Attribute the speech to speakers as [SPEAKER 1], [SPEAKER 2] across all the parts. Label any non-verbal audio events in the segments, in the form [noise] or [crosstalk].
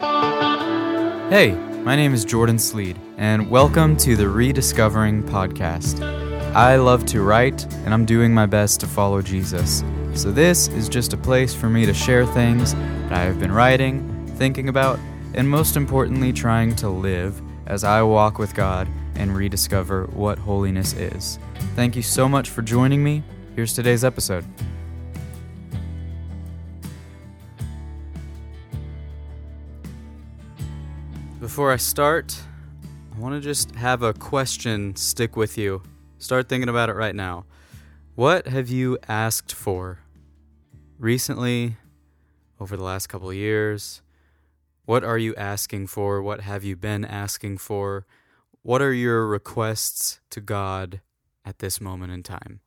[SPEAKER 1] Hey, my name is Jordan Sleed, and welcome to the Rediscovering Podcast. I love to write, and I'm doing my best to follow Jesus. So, this is just a place for me to share things that I have been writing, thinking about, and most importantly, trying to live as I walk with God and rediscover what holiness is. Thank you so much for joining me. Here's today's episode. Before I start, I want to just have a question stick with you. Start thinking about it right now. What have you asked for recently, over the last couple of years? What are you asking for? What have you been asking for? What are your requests to God at this moment in time?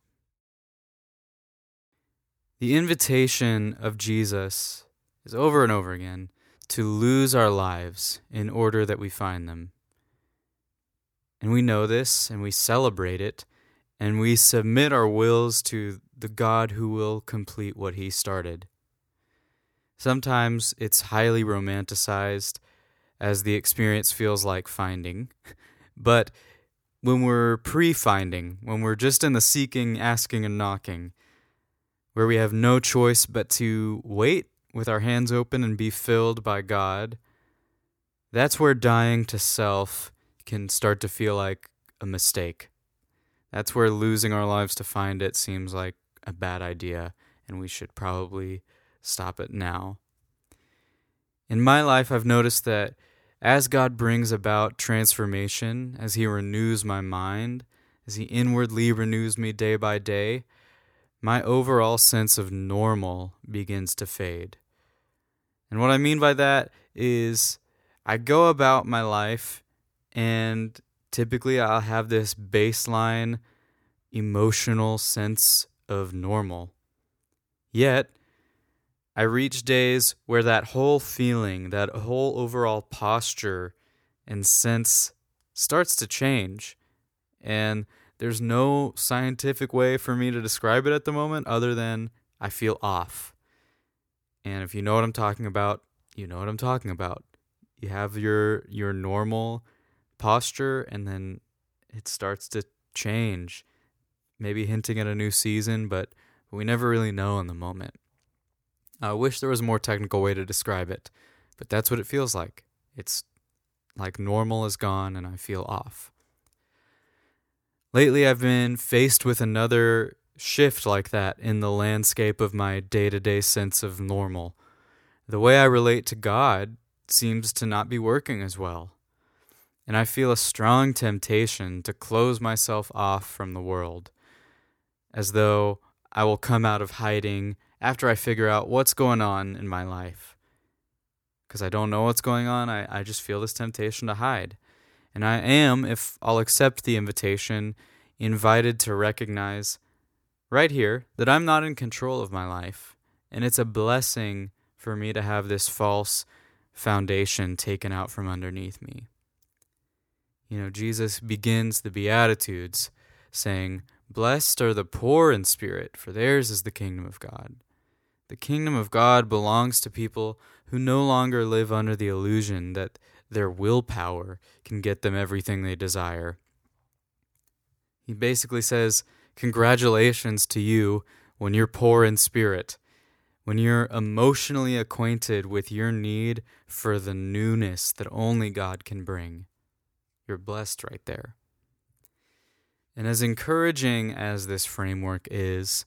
[SPEAKER 1] The invitation of Jesus is over and over again to lose our lives in order that we find them. And we know this and we celebrate it and we submit our wills to the God who will complete what he started. Sometimes it's highly romanticized as the experience feels like finding. [laughs] But when we're pre finding, when we're just in the seeking, asking, and knocking, where we have no choice but to wait with our hands open and be filled by God, that's where dying to self can start to feel like a mistake. That's where losing our lives to find it seems like a bad idea, and we should probably stop it now. In my life, I've noticed that as God brings about transformation, as He renews my mind, as He inwardly renews me day by day, my overall sense of normal begins to fade. And what I mean by that is I go about my life and typically I'll have this baseline emotional sense of normal. Yet, I reach days where that whole feeling, that whole overall posture and sense starts to change. And there's no scientific way for me to describe it at the moment other than I feel off. And if you know what I'm talking about, you know what I'm talking about. You have your your normal posture and then it starts to change. Maybe hinting at a new season, but we never really know in the moment. I wish there was a more technical way to describe it, but that's what it feels like. It's like normal is gone and I feel off. Lately, I've been faced with another shift like that in the landscape of my day to day sense of normal. The way I relate to God seems to not be working as well. And I feel a strong temptation to close myself off from the world, as though I will come out of hiding after I figure out what's going on in my life. Because I don't know what's going on, I, I just feel this temptation to hide. And I am, if I'll accept the invitation, invited to recognize right here that I'm not in control of my life. And it's a blessing for me to have this false foundation taken out from underneath me. You know, Jesus begins the Beatitudes saying, Blessed are the poor in spirit, for theirs is the kingdom of God. The kingdom of God belongs to people who no longer live under the illusion that their willpower can get them everything they desire. He basically says, Congratulations to you when you're poor in spirit, when you're emotionally acquainted with your need for the newness that only God can bring. You're blessed right there. And as encouraging as this framework is,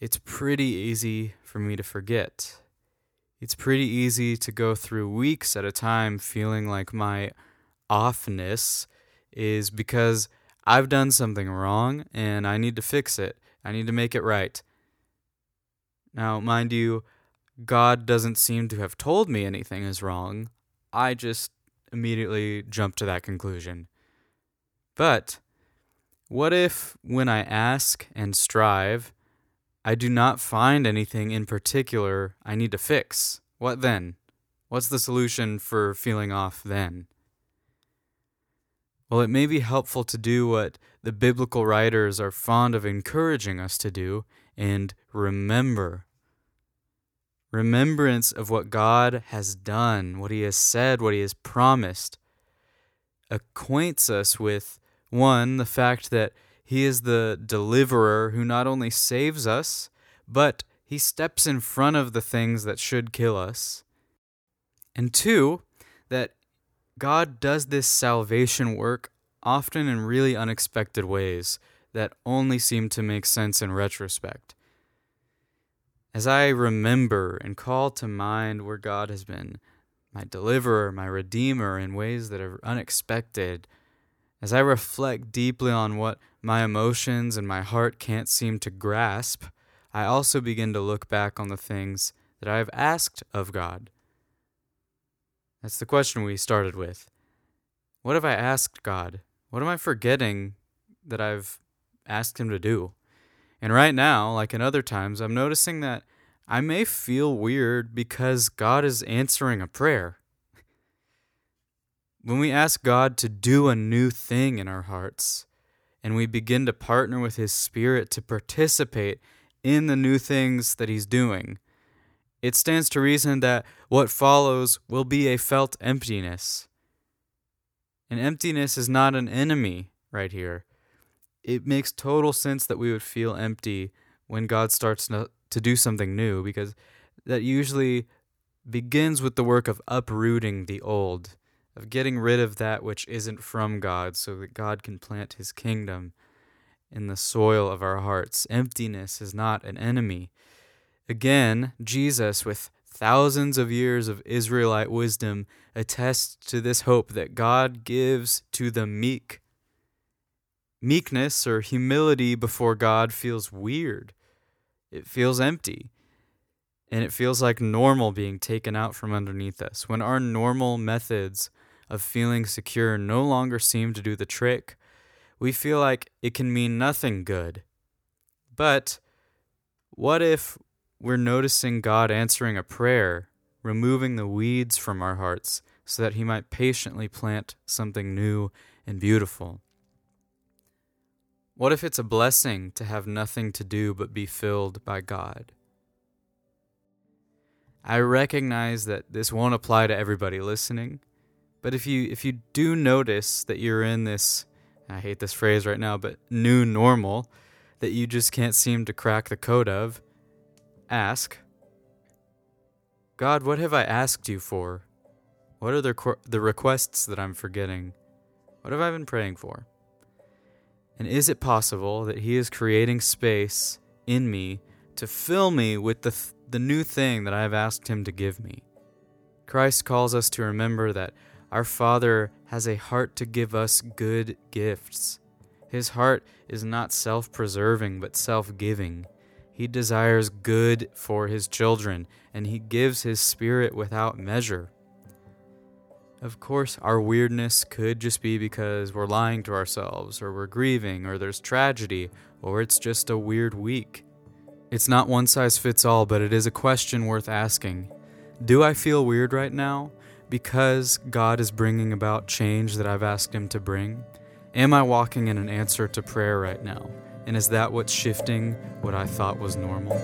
[SPEAKER 1] it's pretty easy for me to forget. It's pretty easy to go through weeks at a time feeling like my offness is because I've done something wrong and I need to fix it. I need to make it right. Now, mind you, God doesn't seem to have told me anything is wrong. I just immediately jump to that conclusion. But what if, when I ask and strive, I do not find anything in particular I need to fix? What then? What's the solution for feeling off then? Well, it may be helpful to do what the biblical writers are fond of encouraging us to do and remember. remembrance of what God has done, what He has said, what He has promised, acquaints us with one, the fact that He is the deliverer who not only saves us, but He steps in front of the things that should kill us. And two, that God does this salvation work often in really unexpected ways that only seem to make sense in retrospect. As I remember and call to mind where God has been my deliverer, my redeemer in ways that are unexpected, as I reflect deeply on what my emotions and my heart can't seem to grasp, I also begin to look back on the things that I have asked of God. That's the question we started with. What have I asked God? What am I forgetting that I've asked Him to do? And right now, like in other times, I'm noticing that I may feel weird because God is answering a prayer. When we ask God to do a new thing in our hearts, and we begin to partner with His Spirit to participate in the new things that He's doing, it stands to reason that what follows will be a felt emptiness. And emptiness is not an enemy right here. It makes total sense that we would feel empty when God starts to do something new because that usually begins with the work of uprooting the old, of getting rid of that which isn't from God so that God can plant his kingdom in the soil of our hearts. Emptiness is not an enemy. Again, Jesus, with thousands of years of Israelite wisdom, attests to this hope that God gives to the meek. Meekness or humility before God feels weird it feels empty. And it feels like normal being taken out from underneath us. When our normal methods of feeling secure no longer seem to do the trick, we feel like it can mean nothing good. But what if we're noticing God answering a prayer, removing the weeds from our hearts so that He might patiently plant something new and beautiful? What if it's a blessing to have nothing to do but be filled by God? I recognize that this won't apply to everybody listening, but if you if you do notice that you're in this I hate this phrase right now, but new normal that you just can't seem to crack the code of, ask God, what have I asked you for? What are the the requests that I'm forgetting? What have I been praying for? And is it possible that He is creating space in me to fill me with the, th- the new thing that I have asked Him to give me? Christ calls us to remember that our Father has a heart to give us good gifts. His heart is not self preserving, but self giving. He desires good for His children, and He gives His Spirit without measure. Of course, our weirdness could just be because we're lying to ourselves, or we're grieving, or there's tragedy, or it's just a weird week. It's not one size fits all, but it is a question worth asking. Do I feel weird right now because God is bringing about change that I've asked Him to bring? Am I walking in an answer to prayer right now? And is that what's shifting what I thought was normal?